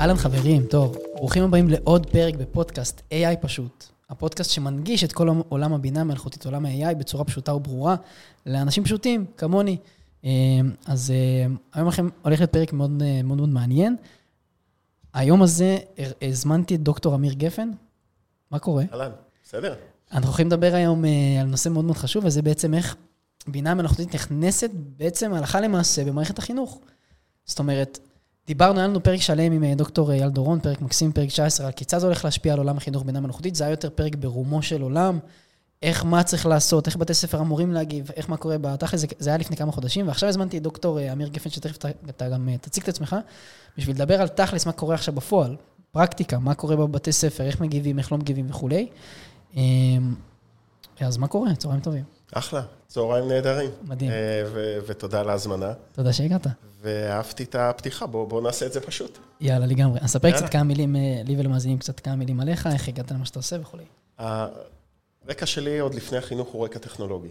אהלן חברים, טוב, ברוכים הבאים לעוד פרק בפודקאסט AI פשוט. הפודקאסט שמנגיש את כל עולם הבינה המלאכותית, עולם ה-AI, בצורה פשוטה וברורה, לאנשים פשוטים, כמוני. אה, אז אה, היום לכם הולך להיות פרק מאוד אה, מאוד, מאוד מעניין. היום הזה הזמנתי את דוקטור אמיר גפן. מה קורה? אהלן, בסדר. אנחנו הולכים לדבר היום על נושא מאוד מאוד חשוב, וזה בעצם איך בינה מלאכותית נכנסת בעצם הלכה למעשה במערכת החינוך. זאת אומרת, דיברנו, היה לנו פרק שלם עם אה, דוקטור אייל דורון, פרק מקסים, פרק 19, על כיצד זה הולך להשפיע על עולם החינוך בינה מלאכותית. זה היה יותר פרק ברומו של עולם, איך, מה צריך לעשות, איך בתי ספר אמורים להגיב, איך מה קורה בתכל'ס, זה, זה היה לפני כמה חודשים, ועכשיו הזמנתי את דוקטור אה, אמיר גפן, שתכף אתה, אתה גם אה, תציג את עצמך, בשביל לדבר על תכל'ס, מה קורה עכשיו בפועל, פרקטיקה, מה קורה בבתי ספר, איך מגיבים, איך לא מגיבים? וכולי. אז מה קורה? צהריים טובים. אחלה, צהריים נהדרים. מדהים. ו- ותודה על ההזמנה. תודה שהגעת. ואהבתי את הפתיחה, בואו בוא נעשה את זה פשוט. יאללה, לגמרי. אז ספר קצת כמה מילים, אה, לי ולמאזינים קצת כמה מילים עליך, איך הגעת למה שאתה עושה וכולי. הרקע שלי עוד לפני החינוך הוא רקע טכנולוגי.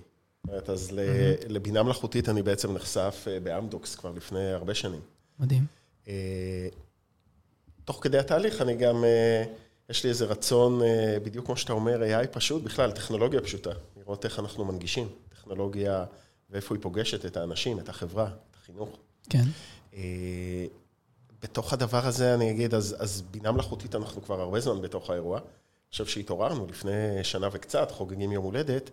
אז לבינה מלאכותית אני בעצם נחשף אה, באמדוקס כבר לפני הרבה שנים. מדהים. אה, תוך כדי התהליך אני גם, יש לי איזה רצון, בדיוק כמו שאתה אומר, AI פשוט, בכלל, טכנולוגיה פשוטה. לראות איך אנחנו מנגישים טכנולוגיה ואיפה היא פוגשת את האנשים, את החברה, את החינוך. כן. אה, בתוך הדבר הזה אני אגיד, אז, אז בינה מלאכותית אנחנו כבר הרבה זמן בתוך האירוע. אני חושב שהתעוררנו לפני שנה וקצת, חוגגים יום הולדת.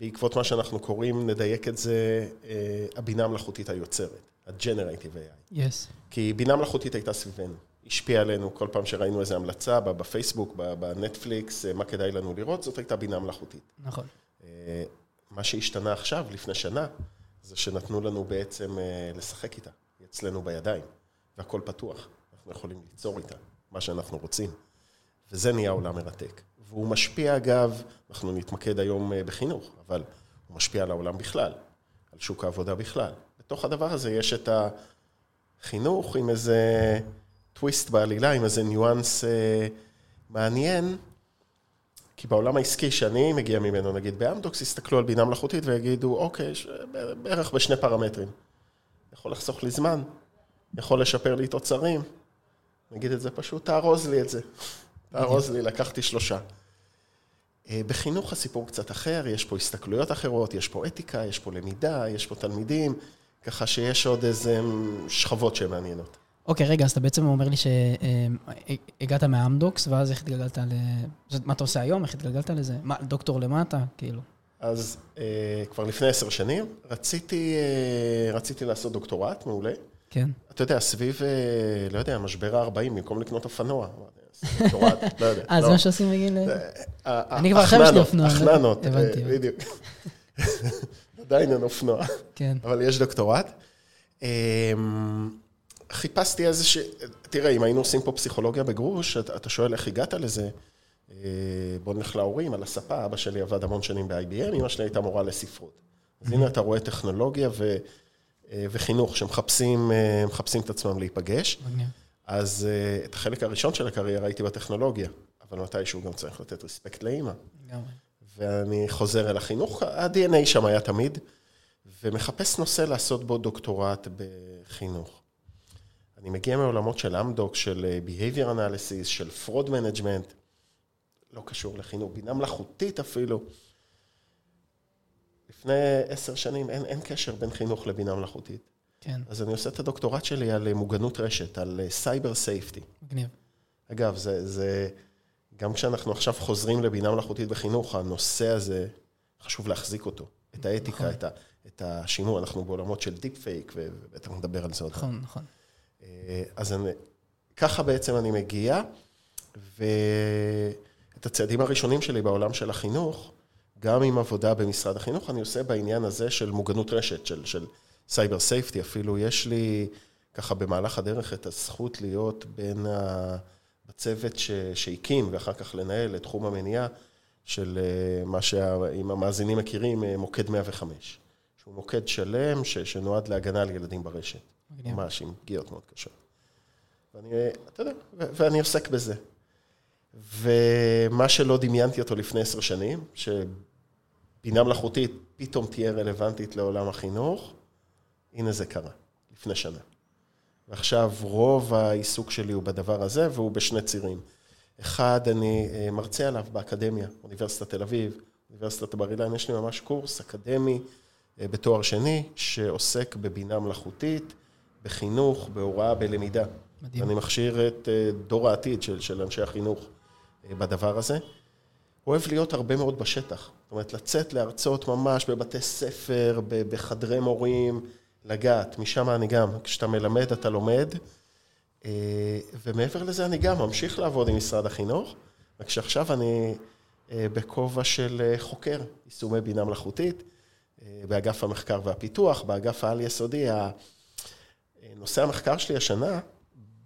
בעקבות מה שאנחנו קוראים, נדייק את זה, אה, הבינה המלאכותית היוצרת, ה-Generative AI. Yes. כי בינה מלאכותית הייתה סביבנו, השפיעה עלינו כל פעם שראינו איזו המלצה בפייסבוק, בנטפליקס, אה, מה כדאי לנו לראות, זאת הייתה בינה מלאכותית. נכון. מה שהשתנה עכשיו, לפני שנה, זה שנתנו לנו בעצם אה, לשחק איתה, היא אצלנו בידיים, והכל פתוח, אנחנו יכולים ליצור איתה מה שאנחנו רוצים, וזה נהיה עולם מרתק. והוא משפיע אגב, אנחנו נתמקד היום אה, בחינוך, אבל הוא משפיע על העולם בכלל, על שוק העבודה בכלל. בתוך הדבר הזה יש את החינוך עם איזה טוויסט בעלילה, עם איזה ניואנס אה, מעניין, כי בעולם העסקי שאני מגיע ממנו, נגיד באמדוקס, יסתכלו על בינה מלאכותית ויגידו, אוקיי, בערך בשני פרמטרים. יכול לחסוך לי זמן, יכול לשפר לי תוצרים. נגיד את זה פשוט, תארוז לי את זה. תארוז לי, לקחתי שלושה. אה, בחינוך הסיפור קצת אחר, יש פה הסתכלויות אחרות, יש פה אתיקה, יש פה למידה, יש פה תלמידים, ככה שיש עוד איזה שכבות שהן מעניינות. אוקיי, רגע, אז אתה בעצם אומר לי שהגעת מהאמדוקס, ואז איך התגלגלת ל... מה אתה עושה היום? איך התגלגלת לזה? מה, דוקטור למטה? כאילו. אז אה, כבר לפני עשר שנים רציתי, אה, רציתי לעשות דוקטורט, מעולה. כן. אתה יודע, סביב, אה, לא יודע, משבר ה-40, במקום לקנות אופנוע. דוקטורט, לא יודע. אה, זה מה שעושים בגיל... אני כבר עכשיו יש לי אופנוע. החננות, בדיוק. עדיין אין אופנוע. כן. אבל יש דוקטורט. חיפשתי איזה ש... תראה, אם היינו עושים פה פסיכולוגיה בגרוש, אתה שואל איך הגעת לזה. אה, בוא נלך להורים, על הספה, אבא שלי עבד המון שנים ב-IBM, אמא שלי הייתה מורה לספרות. אז הנה אתה רואה טכנולוגיה ו... אה, וחינוך שמחפשים אה, את עצמם להיפגש. אז את החלק הראשון של הקריירה הייתי בטכנולוגיה, אבל מתישהו גם צריך לתת רספקט לאימא. ואני חוזר אל החינוך, ה-DNA שם היה תמיד, ומחפש נושא לעשות בו דוקטורט בחינוך. אני מגיע מעולמות של אמדוקס, של אה, Behavior Analysis, של Fraud Management, לא קשור לחינוך, בינה מלאכותית אפילו. לפני עשר שנים אין, אין קשר בין חינוך לבינה מלאכותית. כן. אז אני עושה את הדוקטורט שלי על אה, מוגנות רשת, על סייבר אה, safety. מגניב. אגב, זה, זה, גם כשאנחנו עכשיו חוזרים לבינה מלאכותית בחינוך, הנושא הזה, חשוב להחזיק אותו. את האתיקה, נכון. את, ה, את השימור, אנחנו בעולמות של דיפ פייק, ובטח נדבר על זה עוד. נכון, נכון. אה, אז אני, ככה בעצם אני מגיע, ואת הצעדים הראשונים שלי בעולם של החינוך, גם עם עבודה במשרד החינוך, אני עושה בעניין הזה של מוגנות רשת, של, של cyber safety, אפילו יש לי ככה במהלך הדרך את הזכות להיות בין ה... בצוות שהקים ואחר כך לנהל את תחום המניעה של אה, מה שאם המאזינים מכירים, אה, מוקד 105, שהוא מוקד שלם ש... שנועד להגנה על ילדים ברשת. ממש עם פגיעות מאוד קשות. ואני, אתה יודע, ואני עוסק בזה. ומה שלא דמיינתי אותו לפני עשר שנים, שבינה מלאכותית פתאום תהיה רלוונטית לעולם החינוך, הנה זה קרה, לפני שנה. ועכשיו רוב העיסוק שלי הוא בדבר הזה, והוא בשני צירים. אחד, אני אה, מרצה עליו באקדמיה, אוניברסיטת תל אביב, אוניברסיטת בר אילן, יש לי ממש קורס אקדמי אה, בתואר שני, שעוסק בבינה מלאכותית, בחינוך, בהוראה, בלמידה. מדהים. אני מכשיר את אה, דור העתיד של, של אנשי החינוך בדבר הזה. אוהב להיות הרבה מאוד בשטח. זאת אומרת, לצאת להרצות ממש בבתי ספר, בחדרי מורים, לגעת. משם אני גם, כשאתה מלמד, אתה לומד. אה, ומעבר לזה אני גם ממשיך לעבוד עם משרד החינוך, רק שעכשיו אני אה, בכובע של אה, חוקר יישומי בינה מלאכותית, באגף המחקר והפיתוח, באגף העל-יסודי. נושא המחקר שלי השנה,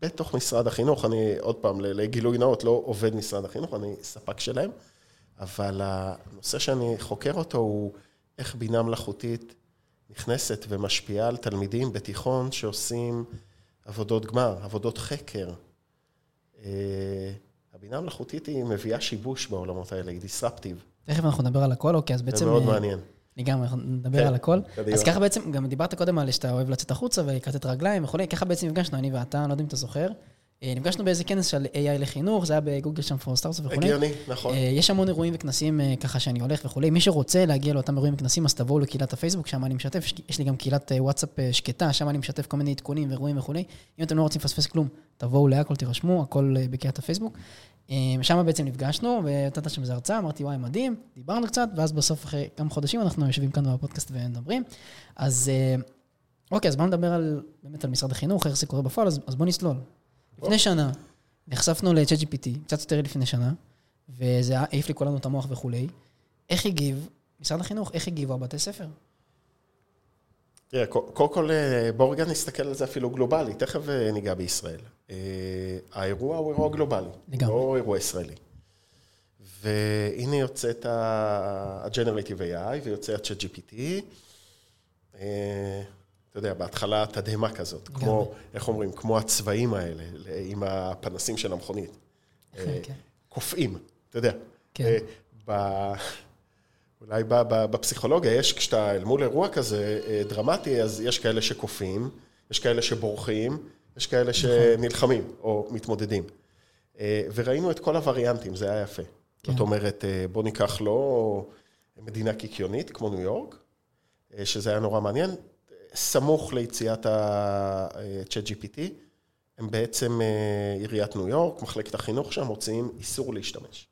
בתוך משרד החינוך, אני עוד פעם, לגילוי נאות, לא עובד משרד החינוך, אני ספק שלהם, אבל הנושא שאני חוקר אותו הוא איך בינה מלאכותית נכנסת ומשפיעה על תלמידים בתיכון שעושים עבודות גמר, עבודות חקר. אה, הבינה המלאכותית היא מביאה שיבוש בעולמות האלה, היא דיסרפטיב. תכף אנחנו נדבר על הכל, אוקיי, אז בעצם... זה מאוד אה, מעניין. גם, אנחנו נדבר כן, על הכל. קדימה. אז ככה בעצם, גם דיברת קודם על שאתה אוהב לצאת החוצה ולקטט רגליים וכולי, ככה בעצם נפגשנו, אני ואתה, אני לא יודע אם אתה זוכר. אה, נפגשנו באיזה כנס של AI לחינוך, זה היה בגוגל שם for Startups וכולי. הגיוני, נכון. אה, יש המון אירועים וכנסים אה, ככה שאני הולך וכולי. מי שרוצה להגיע לאותם אירועים וכנסים, אז תבואו לקהילת הפייסבוק, שם אני משתף. יש לי גם קהילת וואטסאפ שקטה, שם אני משתף כל מיני עדכונים ואירועים וכולי. אם אתם לא רוצים לפספס כלום, תבואו להכל, תירשמו, הכל בקהילת הפייסבוק. שם בעצם נפגשנו, ונתת שם איזה הרצאה, אמרתי, וואי, מדהים, דיברנו קצת, ואז בסוף, אחרי כמה חודשים, אנחנו יושבים כאן בפודקאסט ומדברים. אז אוקיי, אז בואו נדבר על, באמת על משרד החינוך, איך זה קורה בפועל, אז, אז בואו נסלול. לפני שנה, נחשפנו ל-chat GPT, קצת יותר לפני שנה, וזה העיף לי כולנו את המוח וכולי. איך הגיב, משרד החינוך, איך הגיבו הבתי ספר? תראה, קודם כל, אה, בואו רגע נסתכל על זה אפילו גלובלי, תכף אה, ניגע בישראל. אה, האירוע הוא אירוע גלובלי, לגמרי. לא אירוע ישראלי. והנה יוצאת ה-Generative AI ויוצא ה-Chat GPT. אתה יודע, בהתחלה תדהמה כזאת, כמו, איך אומרים, כמו הצבעים האלה, עם הפנסים של המכונית. אה, כן. קופאים, אתה יודע. כן. אה, ב... אולי בפסיכולוגיה יש, כשאתה אל מול אירוע כזה אה, דרמטי, אז יש כאלה שקופאים, יש כאלה שבורחים, יש כאלה נכון. שנלחמים או מתמודדים. וראינו את כל הווריאנטים, זה היה יפה. כן. זאת אומרת, בוא ניקח לא מדינה קיקיונית כמו ניו יורק, שזה היה נורא מעניין, סמוך ליציאת ה-chat GPT, הם בעצם אה, עיריית ניו יורק, מחלקת החינוך שם, מוציאים איסור להשתמש.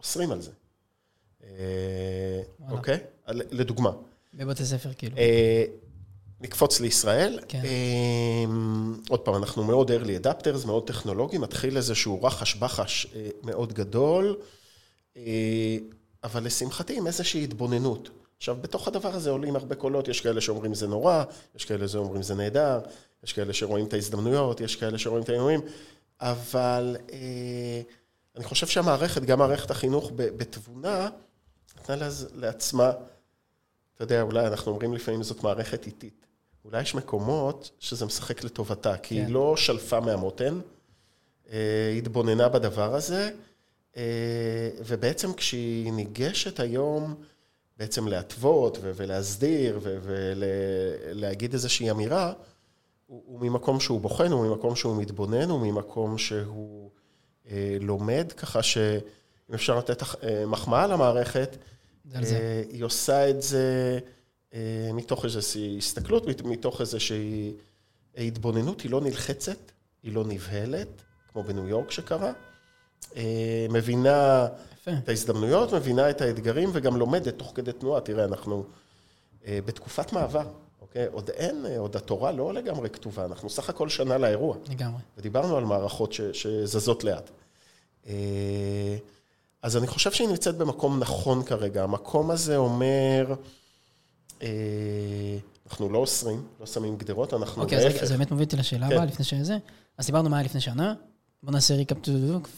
אוסרים על זה. אה, אוקיי? לדוגמה. בבתי ספר, כאילו. אה, נקפוץ לישראל. כן. עוד פעם, אנחנו מאוד early adapters, מאוד טכנולוגיים, מתחיל איזשהו רחש בחש מאוד גדול, אבל לשמחתי עם איזושהי התבוננות. עכשיו, בתוך הדבר הזה עולים הרבה קולות, יש כאלה שאומרים זה נורא, יש כאלה שאומרים זה נהדר, יש כאלה שרואים את ההזדמנויות, יש כאלה שרואים את האיומים, אבל אה, אני חושב שהמערכת, גם מערכת החינוך בתבונה, נתנה לעצמה, אתה יודע, אולי אנחנו אומרים לפעמים זאת מערכת איטית. אולי יש מקומות שזה משחק לטובתה, כי כן. היא לא שלפה מהמותן, אה, התבוננה בדבר הזה, אה, ובעצם כשהיא ניגשת היום, בעצם להתוות ולהסדיר ולהגיד איזושהי אמירה, הוא, הוא ממקום שהוא בוחן, הוא ממקום שהוא מתבונן, הוא ממקום שהוא אה, לומד, ככה שאם אפשר לתת אה, מחמאה למערכת, אה, היא עושה את זה מתוך איזושהי הסתכלות, מתוך איזושהי התבוננות, היא לא נלחצת, היא לא נבהלת, כמו בניו יורק שקרה. אה, מבינה יפה. את ההזדמנויות, מבינה את האתגרים וגם לומדת תוך כדי תנועה. תראה, אנחנו אה, בתקופת מעבר, אוקיי? עוד אין, אה, עוד התורה לא לגמרי כתובה, אנחנו סך הכל שנה לאירוע. לגמרי. ודיברנו על מערכות ש, שזזות לאט. אז אני חושב שהיא נמצאת במקום נכון כרגע. המקום הזה אומר, אנחנו לא אוסרים, לא שמים גדרות, אנחנו להפך. אוקיי, אז זה באמת מוביל אותי לשאלה כן. הבאה לפני שזה. אז דיברנו מה היה לפני שנה, בוא נעשה ריקאפ,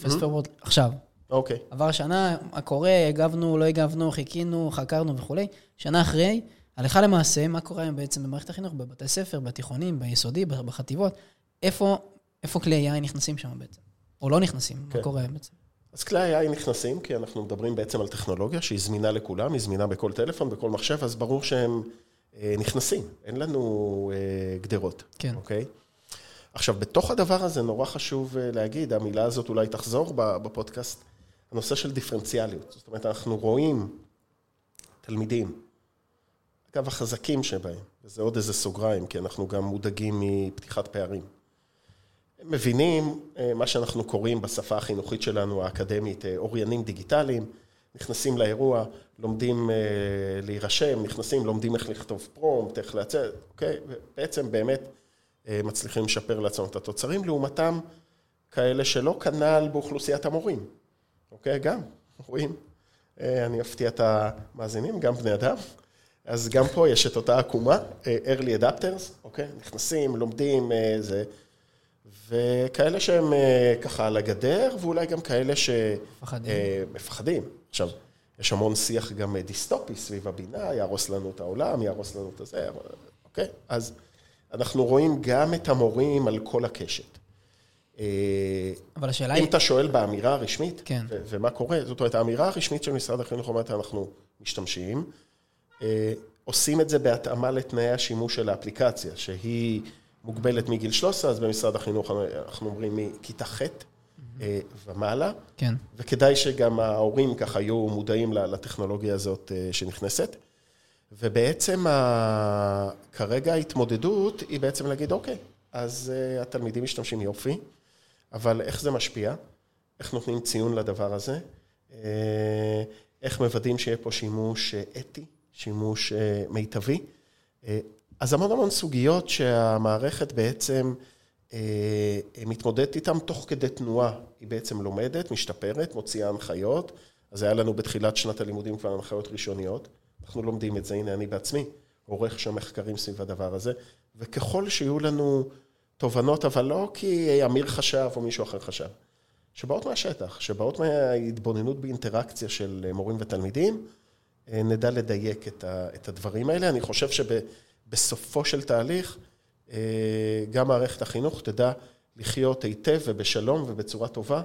פסט פורוורד עכשיו. אוקיי. עבר שנה, מה קורה, הגבנו, לא הגבנו, חיכינו, חקרנו וכולי. שנה אחרי, הלכה למעשה, מה קורה היום בעצם במערכת החינוך, בבתי ספר, בתיכונים, ביסודי, בחטיבות, איפה, איפה כלי AI נכנסים שם בעצם? או לא נכנסים, כן. מה קורה בעצם? אז כלי AI נכנסים, כי אנחנו מדברים בעצם על טכנולוגיה שהיא זמינה לכולם, היא זמינה בכל טלפון, בכל מחשב, אז ברור שהם אה, נכנסים, אין לנו אה, גדרות. כן. אוקיי? עכשיו, בתוך הדבר הזה נורא חשוב אה, להגיד, המילה הזאת אולי תחזור בפודקאסט, הנושא של דיפרנציאליות. זאת אומרת, אנחנו רואים תלמידים, אגב, החזקים שבהם, וזה עוד איזה סוגריים, כי אנחנו גם מודאגים מפתיחת פערים. מבינים אה, מה שאנחנו קוראים בשפה החינוכית שלנו, האקדמית, אה, אוריינים דיגיטליים, נכנסים לאירוע, לומדים להירשם, נכנסים, לומדים איך לכתוב פרומפט, איך לייצר, אוקיי? ובעצם באמת אה, מצליחים לשפר לעצמם את התוצרים, לעומתם כאלה שלא כנ"ל באוכלוסיית המורים, אוקיי? גם, רואים. אה, אני אפתיע את המאזינים, גם בני אדם. אז גם פה יש את אותה עקומה, אה, early adapters, אוקיי? נכנסים, לומדים, זה... וכאלה שהם ככה על הגדר, ואולי גם כאלה שמפחדים. עכשיו, יש המון שיח גם דיסטופי סביב הבינה, יהרוס לנו את העולם, יהרוס לנו את הזה, אוקיי? אז... אנחנו רואים גם את המורים על כל הקשת. אבל השאלה היא... אם אתה שואל באמירה הרשמית, כן. ו- ומה קורה, זאת אומרת, האמירה הרשמית של משרד החינוך אומרת, אנחנו משתמשים, אה, עושים את זה בהתאמה לתנאי השימוש של האפליקציה, שהיא מוגבלת מגיל 13, אז במשרד החינוך אנחנו אומרים מכיתה ח' אה, ומעלה. כן. וכדאי שגם ההורים ככה יהיו מודעים לטכנולוגיה הזאת אה, שנכנסת. ובעצם ה... כרגע ההתמודדות היא בעצם להגיד, אוקיי, אז uh, התלמידים משתמשים יופי, אבל איך זה משפיע? איך נותנים ציון לדבר הזה? איך מוודאים שיהיה פה שימוש אתי, שימוש מיטבי? אז המון המון סוגיות שהמערכת בעצם uh, מתמודדת איתן תוך כדי תנועה. היא בעצם לומדת, משתפרת, מוציאה הנחיות. אז היה לנו בתחילת שנת הלימודים כבר הנחיות ראשוניות. אנחנו לומדים את זה, הנה אני בעצמי עורך שם מחקרים סביב הדבר הזה, וככל שיהיו לנו תובנות, אבל לא כי אמיר חשב או מישהו אחר חשב, שבאות מהשטח, שבאות מההתבוננות באינטראקציה של מורים ותלמידים, אה, נדע לדייק את הדברים האלה. אני חושב שבסופו של תהליך, אה, גם מערכת החינוך תדע לחיות היטב ובשלום ובצורה טובה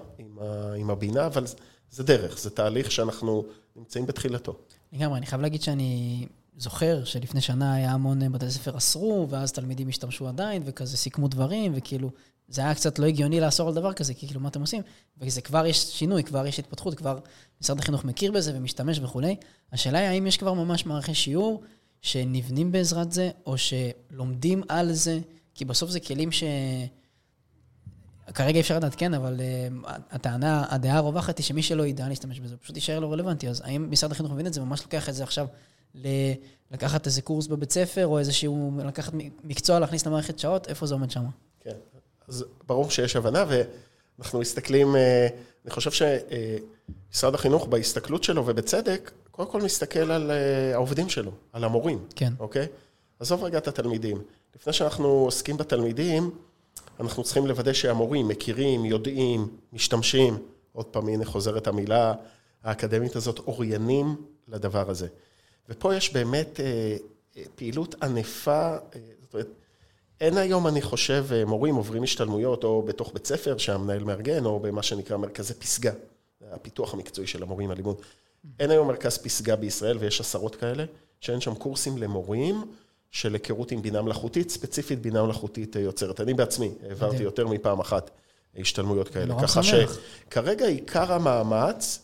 עם הבינה, אבל זה דרך, זה תהליך שאנחנו נמצאים בתחילתו. לגמרי, אני חייב להגיד שאני זוכר שלפני שנה היה המון בתי ספר אסרו, ואז תלמידים השתמשו עדיין, וכזה סיכמו דברים, וכאילו, זה היה קצת לא הגיוני לאסור על דבר כזה, כי כאילו, מה אתם עושים? וזה כבר יש שינוי, כבר יש התפתחות, כבר משרד החינוך מכיר בזה ומשתמש וכולי. השאלה היא, האם יש כבר ממש מערכי שיעור שנבנים בעזרת זה, או שלומדים על זה, כי בסוף זה כלים ש... כרגע אפשר לדעת כן, אבל uh, הטענה, הדעה הרווחת היא שמי שלא ידע להשתמש בזה, פשוט יישאר לא רלוונטי. אז האם משרד החינוך מבין את זה, ממש לוקח את זה עכשיו ל- לקחת איזה קורס בבית ספר, או איזשהו, לקחת מקצוע להכניס למערכת שעות, איפה זה עומד שם? כן, אז ברור שיש הבנה, ואנחנו מסתכלים, uh, אני חושב שמשרד uh, החינוך בהסתכלות שלו, ובצדק, קודם כל מסתכל על uh, העובדים שלו, על המורים. כן. אוקיי? עזוב רגע את התלמידים. לפני שאנחנו עוסקים בתלמידים, אנחנו צריכים לוודא שהמורים מכירים, יודעים, משתמשים, עוד פעם, הנה חוזרת המילה האקדמית הזאת, אוריינים לדבר הזה. ופה יש באמת אה, אה, פעילות ענפה, אה, זאת אומרת, אין היום, אני חושב, מורים עוברים השתלמויות או בתוך בית ספר שהמנהל מארגן, או במה שנקרא מרכזי פסגה, הפיתוח המקצועי של המורים, הלימוד. אין היום מרכז פסגה בישראל, ויש עשרות כאלה, שאין שם קורסים למורים. של היכרות עם בינה מלאכותית, ספציפית בינה מלאכותית יוצרת. אני בעצמי העברתי יותר מפעם אחת השתלמויות כאלה. ככה שכרגע עיקר המאמץ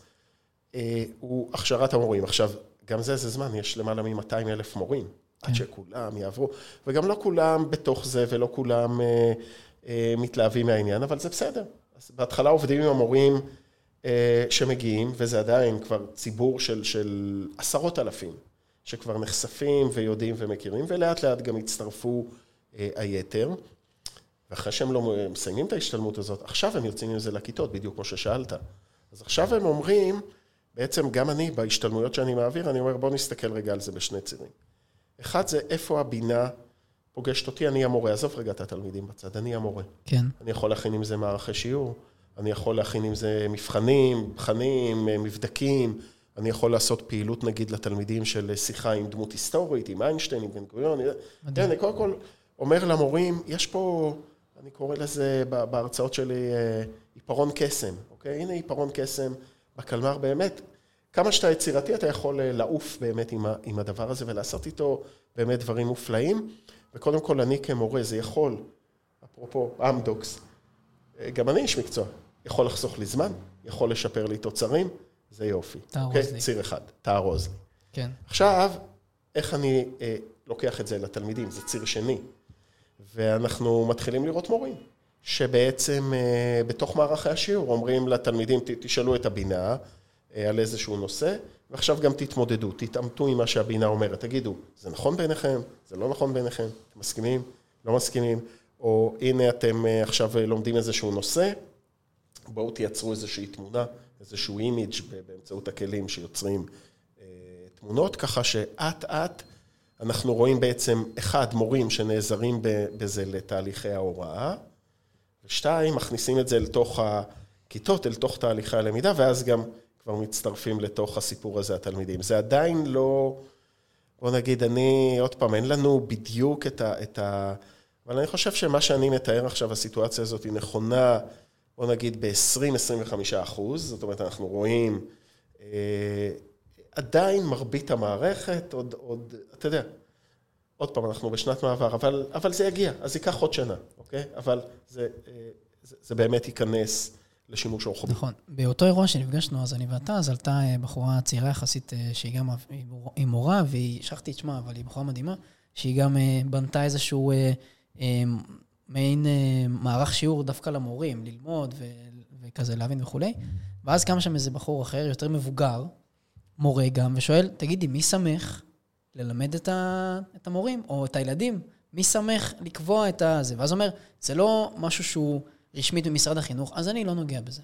אה, הוא הכשרת המורים. עכשיו, גם זה, זה זמן, יש למעלה מ-200 אלף מורים, כן. עד שכולם יעברו, וגם לא כולם בתוך זה ולא כולם אה, אה, מתלהבים מהעניין, אבל זה בסדר. אז בהתחלה עובדים עם המורים אה, שמגיעים, וזה עדיין כבר ציבור של, של עשרות אלפים. שכבר נחשפים ויודעים ומכירים, ולאט לאט גם הצטרפו אה, היתר. ואחרי שהם לא מסיימים את ההשתלמות הזאת, עכשיו הם יוצאים עם זה לכיתות, בדיוק כמו ששאלת. אז עכשיו הם אומרים, בעצם גם אני, בהשתלמויות שאני מעביר, אני אומר, בואו נסתכל רגע על זה בשני צירים. אחד זה איפה הבינה פוגשת אותי, אני המורה. עזוב רגע את התלמידים בצד, אני המורה. כן. אני יכול להכין עם זה מערכי שיעור, אני יכול להכין עם זה מבחנים, מבחנים, מבדקים. אני יכול לעשות פעילות, נגיד, לתלמידים של שיחה עם דמות היסטורית, עם איינשטיין, עם בן גוריון. מדהים. אני קודם כל אומר למורים, יש פה, אני קורא לזה בהרצאות שלי, אה, עיפרון קסם, אוקיי? הנה עיפרון קסם בקלמר, באמת. כמה שאתה יצירתי, אתה יכול אה, לעוף באמת עם, עם הדבר הזה ולעשות איתו באמת דברים מופלאים. וקודם כל, אני כמורה, זה יכול, אפרופו אמדוקס, גם אני איש מקצוע. יכול לחסוך לי זמן, יכול לשפר לי תוצרים, זה יופי. תארוז אוקיי? לי. ציר אחד, תארוז לי. כן. עכשיו, איך אני אה, לוקח את זה לתלמידים? זה ציר שני. ואנחנו מתחילים לראות מורים, שבעצם אה, בתוך מערכי השיעור אומרים לתלמידים, ת, תשאלו את הבינה אה, על איזשהו נושא, ועכשיו גם תתמודדו, תתעמתו עם מה שהבינה אומרת. תגידו, זה נכון בעיניכם? זה לא נכון בעיניכם? אתם מסכימים? לא מסכימים? או הנה אתם אה, עכשיו אה, לומדים איזשהו נושא, בואו תייצרו איזושהי תמונה, איזשהו אימיג' באמצעות הכלים שיוצרים אה, תמונות, ככה שאט אט אנחנו רואים בעצם, אחד, מורים שנעזרים בזה לתהליכי ההוראה, ושתיים, מכניסים את זה לתוך הכיתות, אל תוך תהליכי הלמידה, ואז גם כבר מצטרפים לתוך הסיפור הזה התלמידים. זה עדיין לא, בוא נגיד, אני, עוד פעם, אין לנו בדיוק את ה... את ה אבל אני חושב שמה שאני מתאר עכשיו, הסיטואציה הזאת היא נכונה, בוא נגיד, ב-20-25 אחוז, זאת אומרת, אנחנו רואים... אה, עדיין מרבית המערכת, עוד, עוד, אתה יודע, עוד פעם, אנחנו בשנת מעבר, אבל, אבל זה יגיע, אז ייקח עוד שנה, אוקיי? אבל זה, אה, זה, זה באמת ייכנס לשימוש רוחבי. נכון. באותו אירוע שנפגשנו, אז אני ואתה, אז עלתה אה, בחורה צעירה יחסית, אה, שהיא גם היא מורה, והיא, שכחתי את שמה, אבל היא בחורה מדהימה, שהיא גם בנתה איזשהו מעין מערך שיעור דווקא למורים, ללמוד ו, וכזה להבין וכולי. ואז קם שם איזה בחור אחר, יותר מבוגר, מורה גם, ושואל, תגידי, מי שמך ללמד את, ה, את המורים או את הילדים? מי שמך לקבוע את הזה? ואז אומר, זה לא משהו שהוא רשמית במשרד החינוך, אז אני לא נוגע בזה.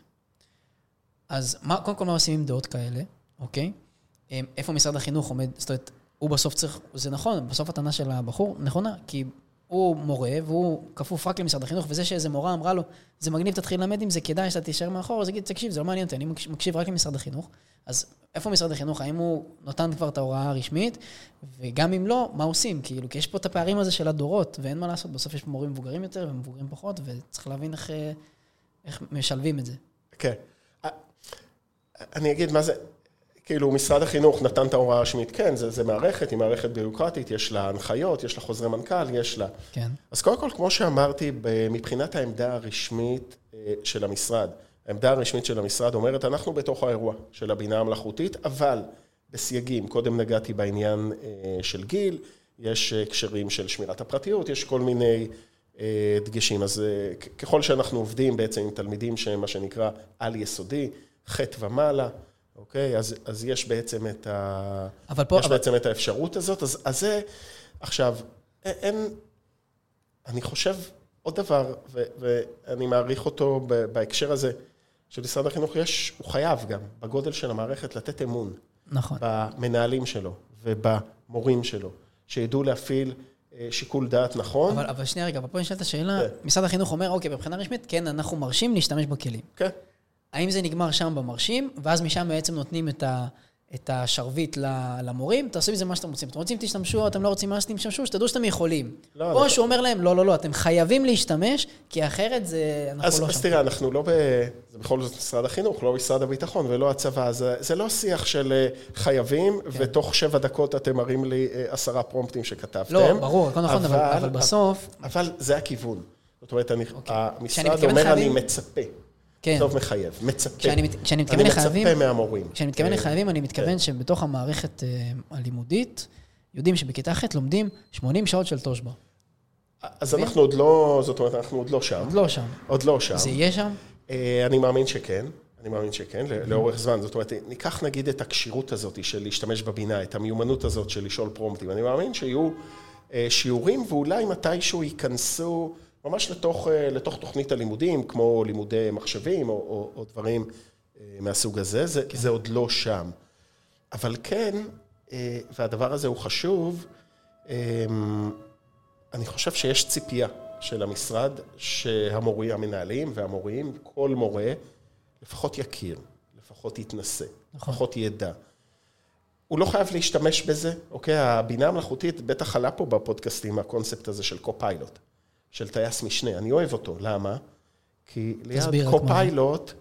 אז מה, קודם כל, מה עושים עם דעות כאלה, אוקיי? איפה משרד החינוך עומד, זאת אומרת, הוא בסוף צריך, זה נכון, בסוף הטענה של הבחור נכונה, כי הוא מורה והוא כפוף רק למשרד החינוך, וזה שאיזה מורה אמרה לו, זה מגניב, תתחיל ללמד עם זה, כדאי שאתה תישאר מאחור, אז יגיד, תקשיב, זה לא מעניין אותי, אני מקשיב רק למשרד החינוך. אז איפה משרד החינוך? האם הוא נותן כבר את ההוראה הרשמית? וגם אם לא, מה עושים? כאילו, כי יש פה את הפערים הזה של הדורות, ואין מה לעשות, בסוף יש פה מורים מבוגרים יותר ומבוגרים פחות, וצריך להבין איך, איך משלבים את זה. כן. אני אגיד מה זה, כאילו, משרד החינוך נתן את ההוראה הרשמית, כן, זה, זה מערכת, היא מערכת ביורוקרטית, יש לה הנחיות, יש לה חוזרי מנכ"ל, יש לה... כן. אז קודם כל, כמו שאמרתי, מבחינת העמדה הרשמית אה, של המשרד, העמדה הרשמית של המשרד אומרת, אנחנו בתוך האירוע של הבינה המלאכותית, אבל בסייגים, קודם נגעתי בעניין אה, של גיל, יש הקשרים של שמירת הפרטיות, יש כל מיני אה, דגשים. אז ככל שאנחנו עובדים בעצם עם תלמידים שהם מה שנקרא על-יסודי, ח' ומעלה, אוקיי? אז, אז יש בעצם את ה... אבל פה... יש אבל... בעצם את האפשרות הזאת. אז, אז זה... עכשיו, אין... אני חושב עוד דבר, ו, ואני מעריך אותו בהקשר הזה, שלמשרד החינוך יש, הוא חייב גם, בגודל של המערכת, לתת אמון. נכון. במנהלים שלו ובמורים שלו, שידעו להפעיל אה, שיקול דעת נכון. אבל, אבל שנייה רגע, אבל פה נשאלת השאלה, כן. משרד החינוך אומר, אוקיי, מבחינה רשמית, כן, אנחנו מרשים להשתמש בכלים. כן. האם זה נגמר שם במרשים, ואז משם בעצם נותנים את, ה, את השרביט למורים, תעשו מזה מה שאתם רוצים. אתם רוצים, תשתמשו, אתם לא רוצים מה שאתם תשתמשו, שתדעו שאתם יכולים. לא, או לא. שהוא אומר להם, לא, לא, לא, אתם חייבים להשתמש, כי אחרת זה, אנחנו אז, לא אז שם. תראה, אנחנו לא ב... זה בכל זאת משרד החינוך, לא משרד הביטחון ולא הצבא. זה, זה לא שיח של אה, חייבים, כן. ותוך שבע דקות אתם מראים לי אה, עשרה פרומפטים שכתבתם. לא, ברור, הכל נכון, אבל, אבל, אבל בסוף... אבל זה הכיוון. זאת אומרת, אני, אוקיי. המשרד אומר, חייבים... אני מצפה. כן. טוב מחייב, מצפה. כשאני, כשאני מתכוון לחייבים... אני מצפה מהמורים. כשאני מתכוון לחייבים, אני מתכוון כן. שבתוך המערכת אה, הלימודית, יודעים שבכיתה ח' לומדים 80 שעות של תושבע. אז אנחנו עוד לא, זאת אומרת, אנחנו עוד לא שם. עוד לא שם. עוד לא שם. זה יהיה שם? אה, אני מאמין שכן. אני מאמין שכן, לאורך זמן. זאת אומרת, ניקח נגיד את הכשירות הזאת של להשתמש בבינה, את המיומנות הזאת של לשאול פרומפטים. אני מאמין שיהיו אה, שיעורים, ואולי מתישהו ייכנסו... ממש לתוך, אה, לתוך תוכנית הלימודים, כמו לימודי מחשבים או, או, או דברים אה, מהסוג הזה, זה, כן. זה עוד לא שם. אבל כן, אה, והדבר הזה הוא חשוב, אני חושב שיש ציפייה של המשרד שהמורים, המנהלים והמורים, כל מורה, לפחות יכיר, לפחות יתנסה, נכון. לפחות ידע. הוא לא חייב להשתמש בזה, אוקיי? הבינה המלאכותית בטח עלה פה בפודקאסטים, הקונספט הזה של קו-פיילוט. של טייס משנה. אני אוהב אותו, למה? כי ליד copilot,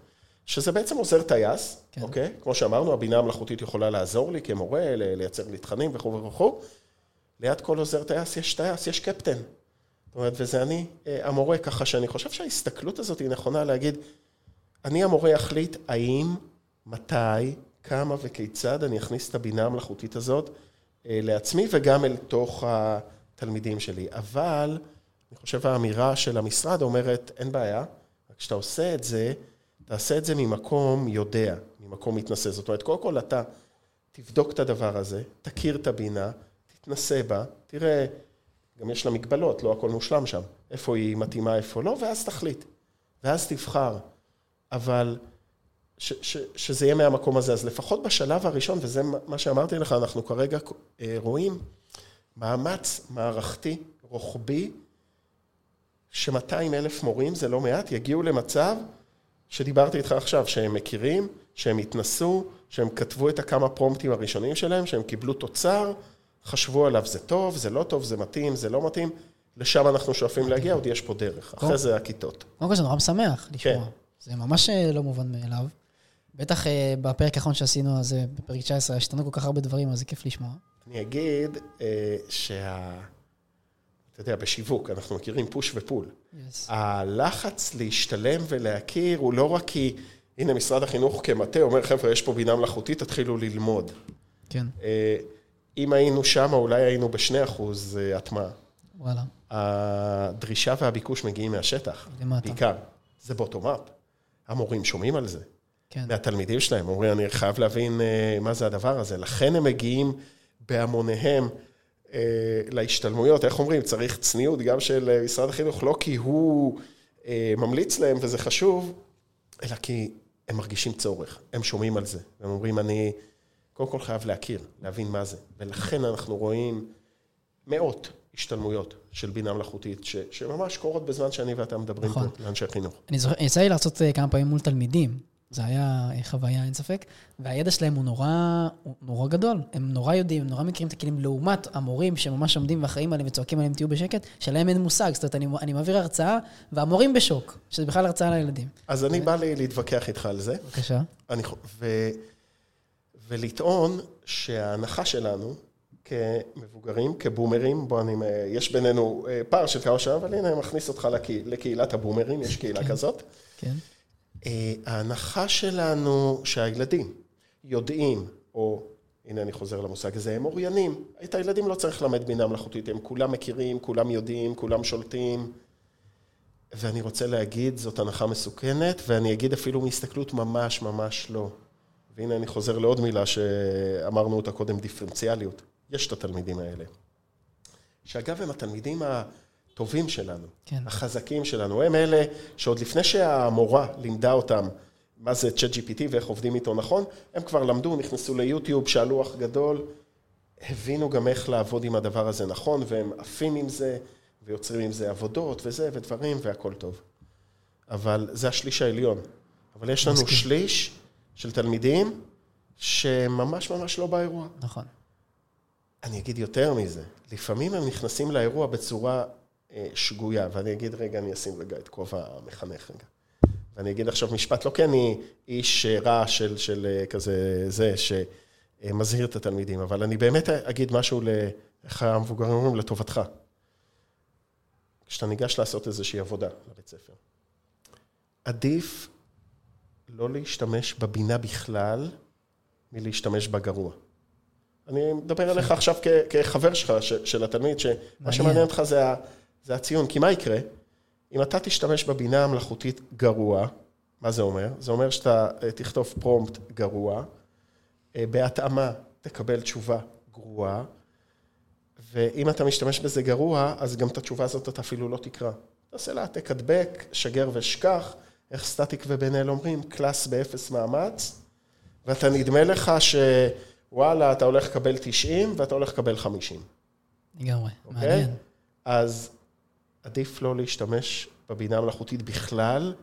שזה בעצם עוזר טייס, כן. אוקיי? כמו שאמרנו, הבינה המלאכותית יכולה לעזור לי כמורה, לייצר לי תכנים וכו' וכו'. ליד כל עוזר טייס יש טייס, יש קפטן. אומרת, וזה אני אה, המורה, ככה שאני חושב שההסתכלות הזאת היא נכונה להגיד, אני המורה אחליט האם, מתי, כמה וכיצד אני אכניס את הבינה המלאכותית הזאת אה, לעצמי וגם אל תוך התלמידים שלי. אבל אני חושב האמירה של המשרד אומרת, אין בעיה, רק כשאתה עושה את זה, תעשה את זה ממקום יודע, ממקום מתנשא. זאת אומרת, קודם כל אתה תבדוק את הדבר הזה, תכיר את הבינה, תתנסה בה, תראה, גם יש לה מגבלות, לא הכל מושלם שם, איפה היא מתאימה, איפה לא, ואז תחליט. ואז תבחר. אבל ש, ש, שזה יהיה מהמקום הזה. אז לפחות בשלב הראשון, וזה מה שאמרתי לך, אנחנו כרגע אה, רואים מאמץ מערכתי, רוחבי, ש-200 אלף מורים, זה לא מעט, יגיעו למצב שדיברתי איתך עכשיו, שהם מכירים, שהם התנסו, שהם כתבו את הכמה פרומפטים הראשונים שלהם, שהם קיבלו תוצר, חשבו עליו, זה טוב, זה לא טוב, זה מתאים, זה לא מתאים, לשם אנחנו שואפים להגיע, עוד יש פה דרך. אחרי זה הכיתות. קודם כל זה נורא משמח לשמוע. כן. זה ממש אה, לא מובן מאליו. בטח אה, בפרק האחרון שעשינו, אז בפרק 19, השתנו כל כך הרבה דברים, אז זה כיף לשמוע. אני אגיד אה, שה... אתה יודע, בשיווק, אנחנו מכירים פוש ופול. Yes. הלחץ להשתלם ולהכיר הוא לא רק כי, הנה, משרד החינוך כמטה אומר, חבר'ה, יש פה בינה מלאכותית, תתחילו ללמוד. כן. אם היינו שם, אולי היינו בשני אחוז הטמעה. וואלה. הדרישה והביקוש מגיעים מהשטח. למטה. בעיקר. זה בוטום-אפ. המורים שומעים על זה. כן. מהתלמידים שלהם, אומרים, אני חייב להבין uh, מה זה הדבר הזה. לכן הם מגיעים בהמוניהם uh, להשתלמויות. איך אומרים? צריך צניעות גם של uh, משרד החינוך, לא כי הוא uh, ממליץ להם וזה חשוב, אלא כי הם מרגישים צורך, הם שומעים על זה. הם אומרים, אני קודם כל חייב להכיר, להבין מה זה. ולכן אנחנו רואים מאות השתלמויות של בינה מלאכותית, ש, שממש קורות בזמן שאני ואתה מדברים נכון. פה, לאנשי חינוך. אני זוכר, יצא לי לעשות כמה פעמים מול תלמידים. זה היה חוויה, אין ספק. והידע שלהם הוא נורא, הוא נורא גדול. הם נורא יודעים, הם נורא מכירים את הכלים, לעומת המורים שממש עומדים ואחראים עליהם וצועקים עליהם, תהיו בשקט, שלהם אין מושג. זאת אומרת, אני, אני מעביר הרצאה, והמורים בשוק, שזה בכלל הרצאה לילדים. אז אני בא לי להתווכח איתך על זה. בבקשה. אני, ו, ולטעון שההנחה שלנו, כמבוגרים, כבומרים, בוא, אני, יש בינינו אה, פער של כמה שנים, אבל הנה, אני מכניס אותך לקהילת הבומרים, יש קהילה כן. כזאת. כן. אה, ההנחה שלנו שהילדים יודעים, או הנה אני חוזר למושג הזה, הם אוריינים. את הילדים לא צריך ללמד בינה מלאכותית, הם כולם מכירים, כולם יודעים, כולם שולטים. ואני רוצה להגיד, זאת הנחה מסוכנת, ואני אגיד אפילו מהסתכלות ממש ממש לא. והנה אני חוזר לעוד מילה שאמרנו אותה קודם, דיפרנציאליות. יש את התלמידים האלה. שאגב, הם התלמידים ה... הטובים שלנו, כן. החזקים שלנו. הם אלה שעוד לפני שהמורה לימדה אותם מה זה צ'אט GPT ואיך עובדים איתו נכון, הם כבר למדו, נכנסו ליוטיוב, שאלו אח גדול, הבינו גם איך לעבוד עם הדבר הזה נכון, והם עפים עם זה, ויוצרים עם זה עבודות וזה, ודברים, והכל טוב. אבל זה השליש העליון. אבל יש לנו מסכים. שליש של תלמידים שממש ממש לא באירוע. נכון. אני אגיד יותר מזה, לפעמים הם נכנסים לאירוע בצורה שגויה, ואני אגיד, רגע, אני אשים רגע את כובע המחנך רגע. ואני אגיד עכשיו משפט, לא כי אני איש רע של, של אה, כזה זה, שמזהיר את התלמידים, אבל אני באמת אגיד משהו, איך המבוגרים אומרים, לטובתך. כשאתה ניגש לעשות איזושהי עבודה לבית ספר, עדיף לא להשתמש בבינה בכלל, מלהשתמש בה גרוע. אני מדבר אליך עכשיו כחבר שלך, של התלמיד, שמה שמעניין אותך זה זה הציון. כי מה יקרה? אם אתה תשתמש בבינה המלאכותית גרוע, מה זה אומר? זה אומר שאתה אה, תכתוב פרומפט גרוע, אה, בהתאמה תקבל תשובה גרועה, ואם אתה משתמש בזה גרוע, אז גם את התשובה הזאת אתה אפילו לא תקרא. תעשה לה העתק הדבק, שגר ושכח, איך סטטיק ובן אל אומרים, קלאס באפס מאמץ, ואתה נדמה לך שוואלה, אתה הולך לקבל 90 ואתה הולך לקבל 50. לגמרי, okay? אוקיי? מעניין. אז עדיף לא להשתמש בבינה המלאכותית בכלל,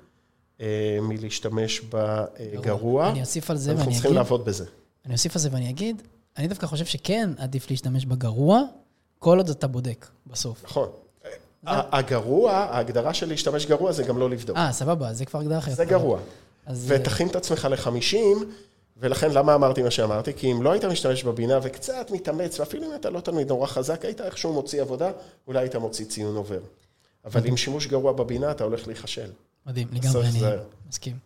אה, מלהשתמש בגרוע. אני אוסיף על זה ואני אגיד... אנחנו צריכים לעבוד בזה. אני אוסיף על זה ואני אגיד, אני דווקא חושב שכן עדיף להשתמש בגרוע, כל עוד אתה בודק בסוף. נכון. הגרוע, ההגדרה של להשתמש גרוע זה גם לא לבדוק. אה, סבבה, זה כבר הגדרה אחרת. זה גרוע. ותכין את עצמך ל-50, ולכן למה אמרתי מה שאמרתי? כי אם לא היית משתמש בבינה וקצת מתאמץ, ואפילו אם אתה לא תלמיד נורא חזק, היית איכשהו מוציא עבודה, אולי היית מוציא ציון עובר. אבל עם שימוש גרוע בבינה אתה הולך להיכשל. מדהים, לגמרי, אני. מסכים.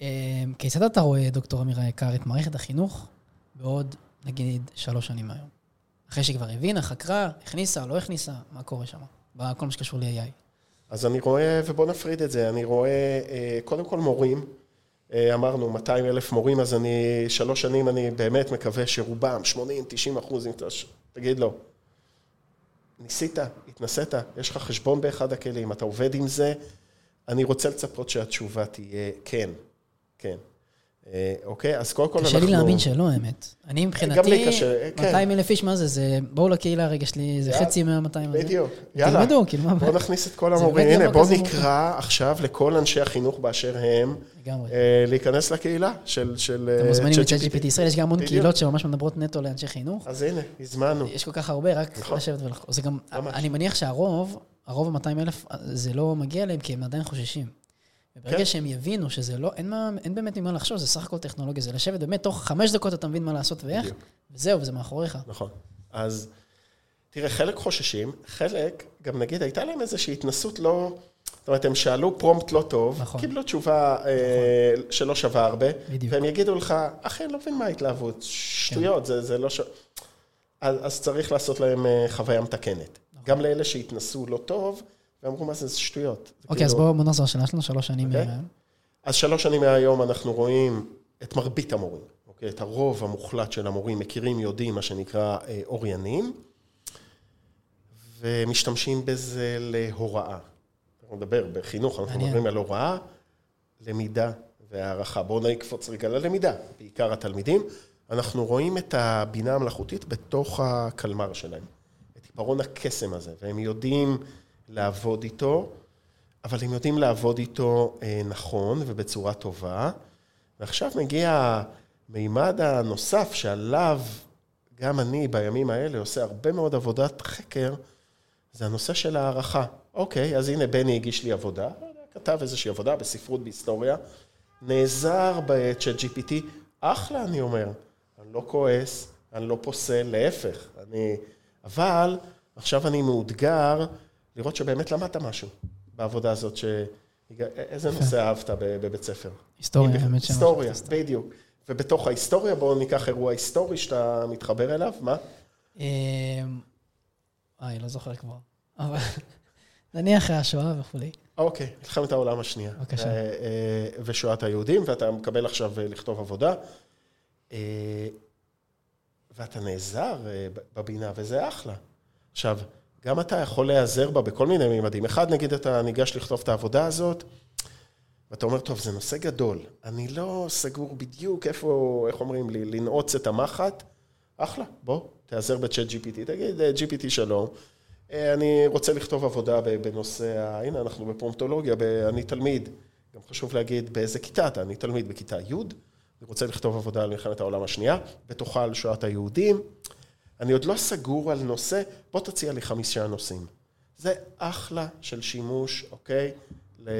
אה, כיצד אתה רואה, דוקטור אמיר היקר, את מערכת החינוך בעוד, נגיד, שלוש שנים מהיום? אחרי שהיא כבר הבינה, חקרה, הכניסה, לא הכניסה, מה קורה שם? בכל מה שקשור ל-AI. אז אני רואה, ובוא נפריד את זה, אני רואה אה, קודם כל מורים, אה, אמרנו 200 אלף מורים, אז אני, שלוש שנים אני באמת מקווה שרובם, 80, 90 אחוז, תגיד לו, ניסית, התנסית, יש לך חשבון באחד הכלים, אתה עובד עם זה, אני רוצה לצפות שהתשובה תהיה כן, כן. אה, אוקיי, אז קודם כל אנחנו... קשה לי להאמין שלא, האמת. אני מבחינתי, לי קשה, כן. 200 אלף איש, מה זה? זה, בואו לקהילה רגע שלי, זה חצי מה-200 הזה. בדיוק, יאללה. תלמדו, כאילו, מה... בואו נכניס את כל המורים. הנה, בואו נקרא עכשיו לכל אנשי החינוך באשר הם. אה, להיכנס לקהילה של אתם אה, מוזמנים ChatGPT. ל-ChatGPT ישראל, יש גם המון. קהילות שממש מדברות נטו לאנשי חינוך. אז הנה, הזמנו. יש כל כך הרבה, רק נכון. לשבת ולחקור. זה גם. אני מניח שהרוב, הרוב ה-200 אלף, זה לא מגיע להם כי הם עדיין חוששים. וברגע כן. שהם יבינו שזה לא, אין, מה, אין באמת ממה לחשוש, זה סך הכל טכנולוגיה, זה לשבת באמת, תוך חמש דקות אתה מבין מה לעשות ואיך, בדיוק. וזהו, וזה מאחוריך. נכון. אז תראה, חלק חוששים, חלק, גם נגיד, הייתה להם איזושהי התנסות לא... זאת אומרת, הם שאלו פרומפט לא טוב, נכון. קיבלו תשובה אה, שלא שווה הרבה, בדיוק. והם יגידו לך, אחי, אני לא מבין מה ההתלהבות, שטויות, זה, זה לא ש... אז, אז צריך לעשות להם אה, חוויה מתקנת. גם לאלה שהתנסו לא טוב, ואמרו, מה זה, זה שטויות. אוקיי, אז כאילו- בואו בוא נחזור לשאלה שלנו, שלוש שנים אוקיי. מהיום. אז שלוש שנים מהיום אנחנו רואים את מרבית המורים, אוקיי? את הרוב המוחלט של המורים מכירים, יודעים, מה שנקרא אה, אוריינים, ומשתמשים בזה להוראה. אנחנו נדבר בחינוך, אנחנו. מדברים על הוראה, למידה והערכה. בואו נקפוץ רגע ללמידה, בעיקר התלמידים. אנחנו רואים את הבינה המלאכותית בתוך הקלמר שלהם, את עיפרון הקסם הזה, והם יודעים לעבוד איתו, אבל הם יודעים לעבוד איתו אה, נכון ובצורה טובה. ועכשיו מגיע המימד הנוסף שעליו גם אני בימים האלה עושה הרבה מאוד עבודת חקר, זה הנושא של הערכה. אוקיי, אז הנה בני הגיש לי עבודה, כתב איזושהי עבודה בספרות, בהיסטוריה, נעזר ב-chat GPT, אחלה, אני אומר. אני לא כועס, אני לא פוסל, להפך. אני... אבל עכשיו אני מאותגר לראות שבאמת למדת משהו בעבודה הזאת, ש... איזה נושא אהבת בבית ספר? היסטוריה, האמת שאני היסטוריה, בדיוק. ובתוך ההיסטוריה, בואו ניקח אירוע היסטורי שאתה מתחבר אליו, מה? אמ, אה, לא זוכר כבר. אבל נניח השואה וכולי. אוקיי, מלחמת העולם השנייה. בבקשה. אה, אה, ושואת היהודים, ואתה מקבל עכשיו אה, לכתוב עבודה. אה, ואתה נעזר אה, בבינה, וזה אחלה. עכשיו, גם אתה יכול להיעזר בה בכל מיני מימדים. אחד, נגיד, אתה ניגש לכתוב את העבודה הזאת, ואתה אומר, טוב, זה נושא גדול. אני לא סגור בדיוק איפה, איך אומרים לי, לנעוץ את המחט. אחלה, בוא, תיעזר ב-chat GPT, תגיד, אה, GPT שלום. אה, אני רוצה לכתוב עבודה בנושא, הנה, אנחנו בפרומפטולוגיה, ב- אני תלמיד. גם חשוב להגיד באיזה כיתה אתה, אני תלמיד בכיתה י', אני רוצה לכתוב עבודה על מלחמת העולם השנייה, בתוכה על שואת היהודים. אני עוד לא סגור על נושא, בוא תציע לי חמישה נושאים. זה אחלה של שימוש, אוקיי? ל...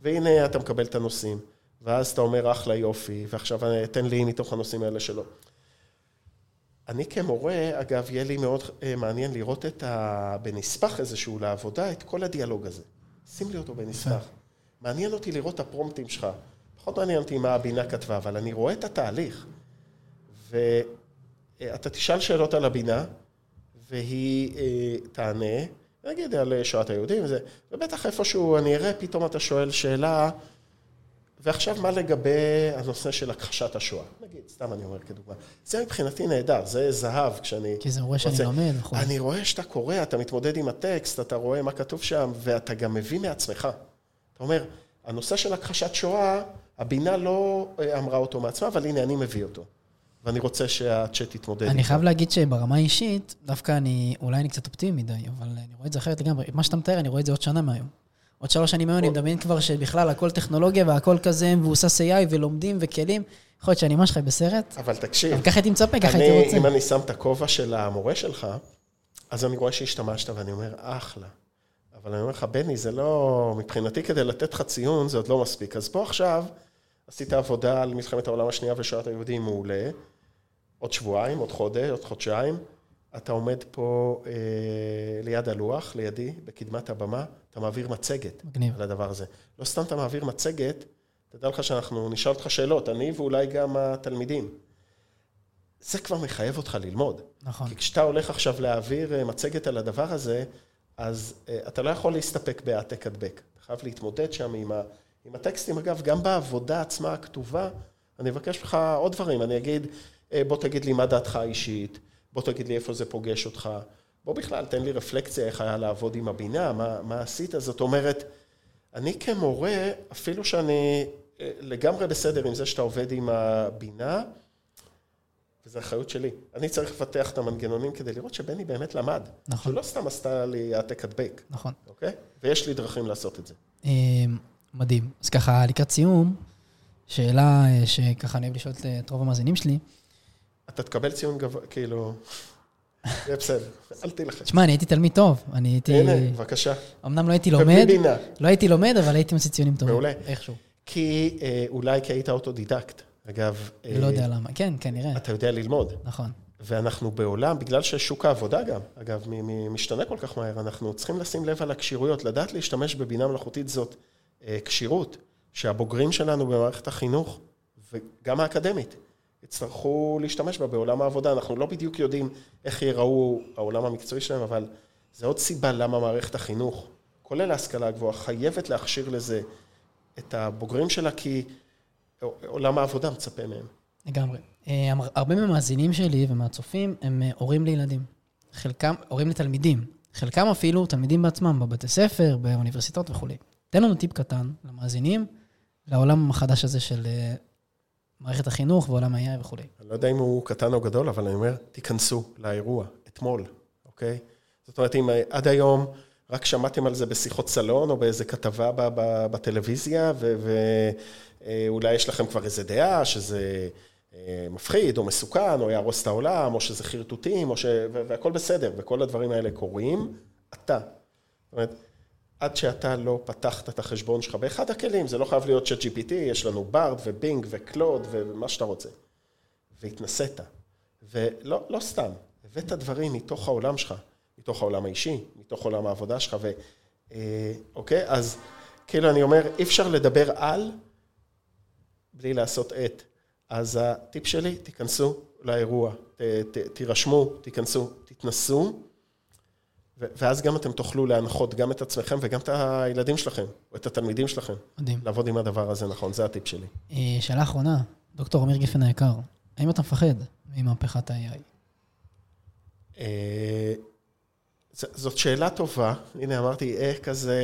והנה אתה מקבל את הנושאים, ואז אתה אומר אחלה יופי, ועכשיו תן לי מתוך הנושאים האלה שלו. אני כמורה, אגב, יהיה לי מאוד אה, מעניין לראות את ה... בנספח איזשהו לעבודה, את כל הדיאלוג הזה. שים לי אותו בנספח. מעניין אותי לראות את הפרומפטים שלך. פחות מעניין אותי מה הבינה כתבה, אבל אני רואה את התהליך. ואתה תשאל שאלות על הבינה, והיא אה, תענה, נגיד על שואת היהודים, וזה, ובטח איפשהו אני אראה, פתאום אתה שואל שאלה, ועכשיו מה לגבי הנושא של הכחשת השואה? נגיד, סתם אני אומר כדוגמה. זה מבחינתי נהדר, זה זהב כשאני... כי זה רואה שאני לומד וכו'. אני רואה שאתה קורא, אתה מתמודד עם הטקסט, אתה רואה מה כתוב שם, ואתה גם מביא מעצמך. אתה אומר, הנושא של הכחשת שואה, הבינה לא אה, אמרה אותו מעצמה, אבל הנה, אני מביא אותו. ואני רוצה שהצ'אט יתמודד אני. חייב להגיד שברמה האישית, דווקא אני, אולי אני קצת אופטימי מדי, אבל אני רואה את זה אחרת לגמרי. מה שאתה מתאר, אני רואה את זה עוד שנה מהיום. עוד שלוש שנים מהיום, אני מדמיין כבר שבכלל הכל טכנולוגיה והכל כזה מבוסס AI ולומדים וכלים. יכול להיות שאני ממש חי בסרט, אבל תקשיב, אבל ככה הייתי מצפה, ככה הייתי רוצה. אם אני שם את הכובע של המורה שלך, אז אני רואה שהשתמשת ואני אומר, אחלה. אבל אני אומר לך, בני, זה לא... מבחינתי, כדי לתת לך ציון, זה עוד לא מספיק. אז בוא עכשיו, עשית עבודה על מלחמת העולם השנייה ושואת היהודים מעולה, עוד שבועיים, עוד חודש, עוד חודשיים, אתה עומד פה אה, ליד הלוח, לידי, בקדמת הבמה, אתה מעביר מצגת מגניב. על הדבר הזה. לא סתם אתה מעביר מצגת, תדע לך שאנחנו נשאל אותך שאלות, אני ואולי גם התלמידים. זה כבר מחייב אותך ללמוד. נכון. כי כשאתה הולך עכשיו להעביר אה, מצגת על הדבר הזה, אז אה, אתה לא יכול להסתפק בהעתק הדבק. אתה חייב להתמודד שם עם, ה, עם הטקסטים. אגב, גם בעבודה עצמה הכתובה, אני אבקש ממך עוד דברים. אני אגיד, בוא תגיד לי מה דעתך האישית, בוא תגיד לי איפה זה פוגש אותך. בוא בכלל, תן לי רפלקציה איך היה לעבוד עם הבינה, מה, מה עשית. זאת אומרת, אני כמורה, אפילו שאני אה, לגמרי בסדר עם זה שאתה עובד עם הבינה, וזו אחריות שלי. אני צריך לפתח את המנגנונים כדי לראות שבני באמת למד. נכון. שלא סתם עשתה לי העתק הדבק, נכון. אוקיי? ויש לי דרכים לעשות את זה. אה, מדהים. אז ככה, לקראת סיום, שאלה אה, שככה אני אוהב לשאול את רוב המאזינים שלי. אתה תקבל ציון גבוה, כאילו... זה בסדר, אל תילחץ. תשמע, אני הייתי תלמיד טוב. אני הייתי... הנה, בבקשה. אמנם לא הייתי לומד. לא הייתי לומד, אבל הייתי מוציא ציונים טובים. מעולה. איכשהו. כי אה, אולי כי היית אוטודידקט. אגב, אה, לא יודע למה. כן, כנראה. אתה יודע ללמוד. נכון. ואנחנו בעולם, בגלל ששוק העבודה גם, אגב, משתנה כל כך מהר, אנחנו צריכים לשים לב על הכשירויות. לדעת להשתמש בבינה מלאכותית זאת אה, כשירות, שהבוגרים שלנו במערכת החינוך, וגם האקדמית, יצטרכו להשתמש בה בעולם העבודה. אנחנו לא בדיוק יודעים איך ייראו העולם המקצועי שלהם, אבל זה עוד סיבה למה מערכת החינוך, כולל ההשכלה הגבוהה, חייבת להכשיר לזה את הבוגרים שלה, כי עולם העבודה מצפה מהם. לגמרי. אה, הרבה מהמאזינים שלי ומהצופים הם אה, הורים לילדים. חלקם, הורים לתלמידים. חלקם אפילו תלמידים בעצמם, בבתי ספר, באוניברסיטאות וכולי. תן לנו טיפ קטן למאזינים, לעולם החדש הזה של אה, מערכת החינוך ועולם ה-AI וכולי. אני לא יודע אם הוא קטן או גדול, אבל אני אומר, תיכנסו לאירוע, אתמול, אוקיי? זאת אומרת, אם אה, עד היום רק שמעתם על זה בשיחות סלון או באיזה כתבה בטלוויזיה, ואולי יש לכם כבר איזה דעה שזה אה, מפחיד או מסוכן, או יהרוס את העולם, או שזה חרטוטים, ש... והכל בסדר, וכל הדברים האלה קורים, אתה. זאת אומרת, עד שאתה לא פתחת את החשבון שלך באחד הכלים, זה לא חייב להיות צ'אט GPT, יש לנו בארד ובינג וקלוד ומה שאתה רוצה. והתנסית. ולא לא סתם, הבאת דברים מתוך העולם שלך, מתוך העולם האישי, מתוך עולם העבודה שלך, ו... אה, אוקיי? אז כאילו אני אומר, אי אפשר לדבר על בלי לעשות את. אז הטיפ שלי, תיכנסו לאירוע, ת, ת, תירשמו, תיכנסו, תתנסו, ואז גם אתם תוכלו להנחות גם את עצמכם וגם את הילדים שלכם, או את התלמידים שלכם, מדהים. לעבוד עם הדבר הזה נכון, זה הטיפ שלי. אה, שאלה אחרונה, דוקטור אמיר גפן היקר, האם אתה מפחד ממהפכת ה-AI? אה, זאת שאלה טובה, הנה אמרתי, אה, כזה,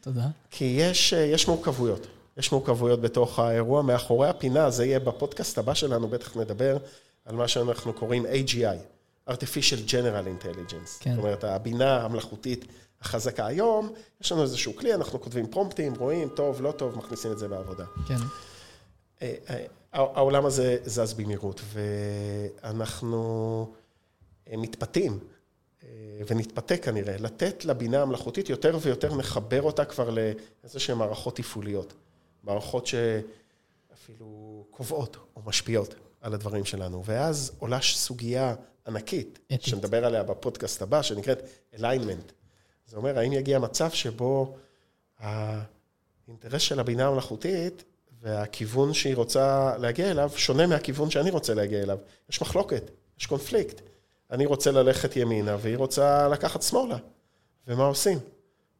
תודה. כי יש, יש מורכבויות. יש מורכבויות בתוך האירוע. מאחורי הפינה, זה יהיה בפודקאסט הבא שלנו, בטח נדבר על מה שאנחנו קוראים AGI, artificial general intelligence. כן. זאת אומרת, הבינה המלאכותית החזקה. היום, יש לנו איזשהו כלי, אנחנו כותבים פרומפטים, רואים, טוב, לא טוב, מכניסים את זה בעבודה. כן. אה, אה, העולם הזה זז במהירות, ואנחנו אה, מתפתים, ונתפתה כנראה, לתת לבינה המלאכותית יותר ויותר נחבר אותה כבר לאיזה שהן מערכות תפעוליות. מערכות שאפילו קובעות או משפיעות על הדברים שלנו. ואז עולה סוגיה ענקית, אתית. שנדבר עליה בפודקאסט הבא, שנקראת alignment. זה אומר, האם יגיע מצב שבו האינטרס של הבינה המלאכותית והכיוון שהיא רוצה להגיע אליו שונה מהכיוון שאני רוצה להגיע אליו. יש מחלוקת, יש קונפליקט. אני רוצה ללכת ימינה והיא רוצה לקחת שמאלה. ומה עושים?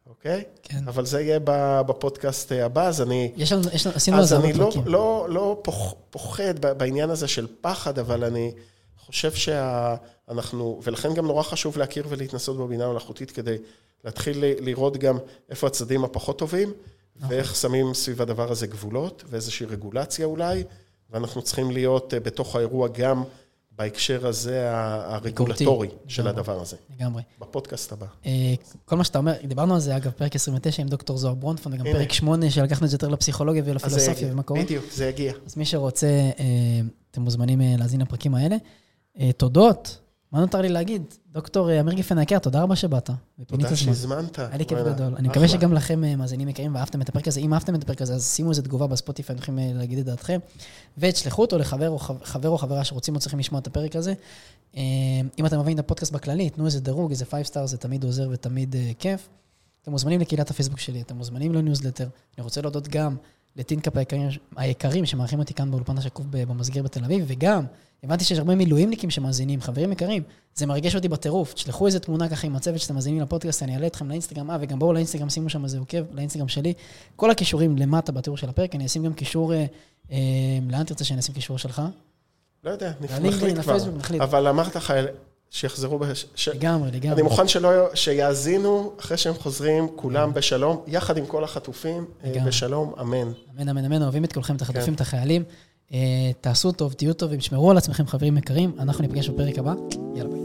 אוקיי? כן. אבל זה יהיה בפודקאסט הבא, אז אני... יש לנו, יש לנו, עשינו על אז זה הרבה אני לא. לא, לא פוח, פוחד בעניין הזה של פחד, אבל אני חושב שאנחנו, ולכן גם נורא חשוב להכיר ולהתנסות בבינה המלאכותית כדי להתחיל לראות גם איפה הצדדים הפחות טובים, נכון. ואיך שמים סביב הדבר הזה גבולות, ואיזושהי רגולציה אולי, ואנחנו צריכים להיות אה, בתוך האירוע גם בהקשר הזה הרגולטורי של לגמרי. הדבר הזה. לגמרי. בפודקאסט הבא. אה, כל מה שאתה אומר, דיברנו על זה, אגב, פרק 29 עם דוקטור זוהר ברונפון, וגם. פרק 8, שלקחנו את זה יותר לפסיכולוגיה ולפילוסופיה. ומה קורה. בדיוק, זה יגיע. אז מי שרוצה, אה, אתם מוזמנים אה, להאזין לפרקים האלה. אה, תודות, מה נותר לי להגיד? דוקטור אה, אמיר גיפן היקר, תודה רבה שבאת. תודה. שהזמנת. היה לי כיף גדול. אני. מקווה שגם לכם, אה, מאזינים יקרים, ואהבתם את הפרק הזה. אם אהבתם את הפרק הזה, אז שימו איזה תגובה בספוטיפיי, אתם יכולים אה, להגיד את דעתכם. ותשלחו אותו לחבר או חב- חבר או חברה שרוצים או צריכים לשמוע את הפרק הזה. אם אתם אוהבים את הפודקאסט בכללי, תנו איזה דירוג, איזה 5 star, זה תמיד עוזר ותמיד כיף. אתם מוזמנים לקהילת הפייסבוק שלי, אתם מוזמנים לניוזלטר. אני רוצה להודות גם לטינקאפ היקרים, היקרים שמארחים אותי כאן באולפן השקוף במסגר בתל אביב, וגם, הבנתי שיש הרבה מילואימניקים שמאזינים, חברים יקרים, זה מרגש אותי בטירוף. תשלחו איזה תמונה ככה עם הצוות שאתם מאזינים לפודקאסט, אני אעלה אתכם לאינסטגרם, אה, וגם בואו לאינסטגרם, שימו שם איזה עוקב, לאינסטגרם שלי. כל הקישורים למטה בתיאור של הפרק, אני אשים גם קישור, אה, אה, לאן תרצה שאני אשים קישור שלך? לא יודע, נחליט כבר. אבל אמרת לך שיחזרו, בש- ש- לגמרי, לגמרי. אני מוכן שלא, שיאזינו אחרי שהם חוזרים, כולם בשלום, יחד עם כל החטופים, אה, לגמרי. בשלום, אמן. אמן, אמן, אמן, אוהבים את כולכם, את החטופים, כן. את החיילים. אה, תעשו טוב, תהיו טובים, שמרו על עצמכם, חברים יקרים. אנחנו ניפגש בפרק הבא. יאללה, ביי.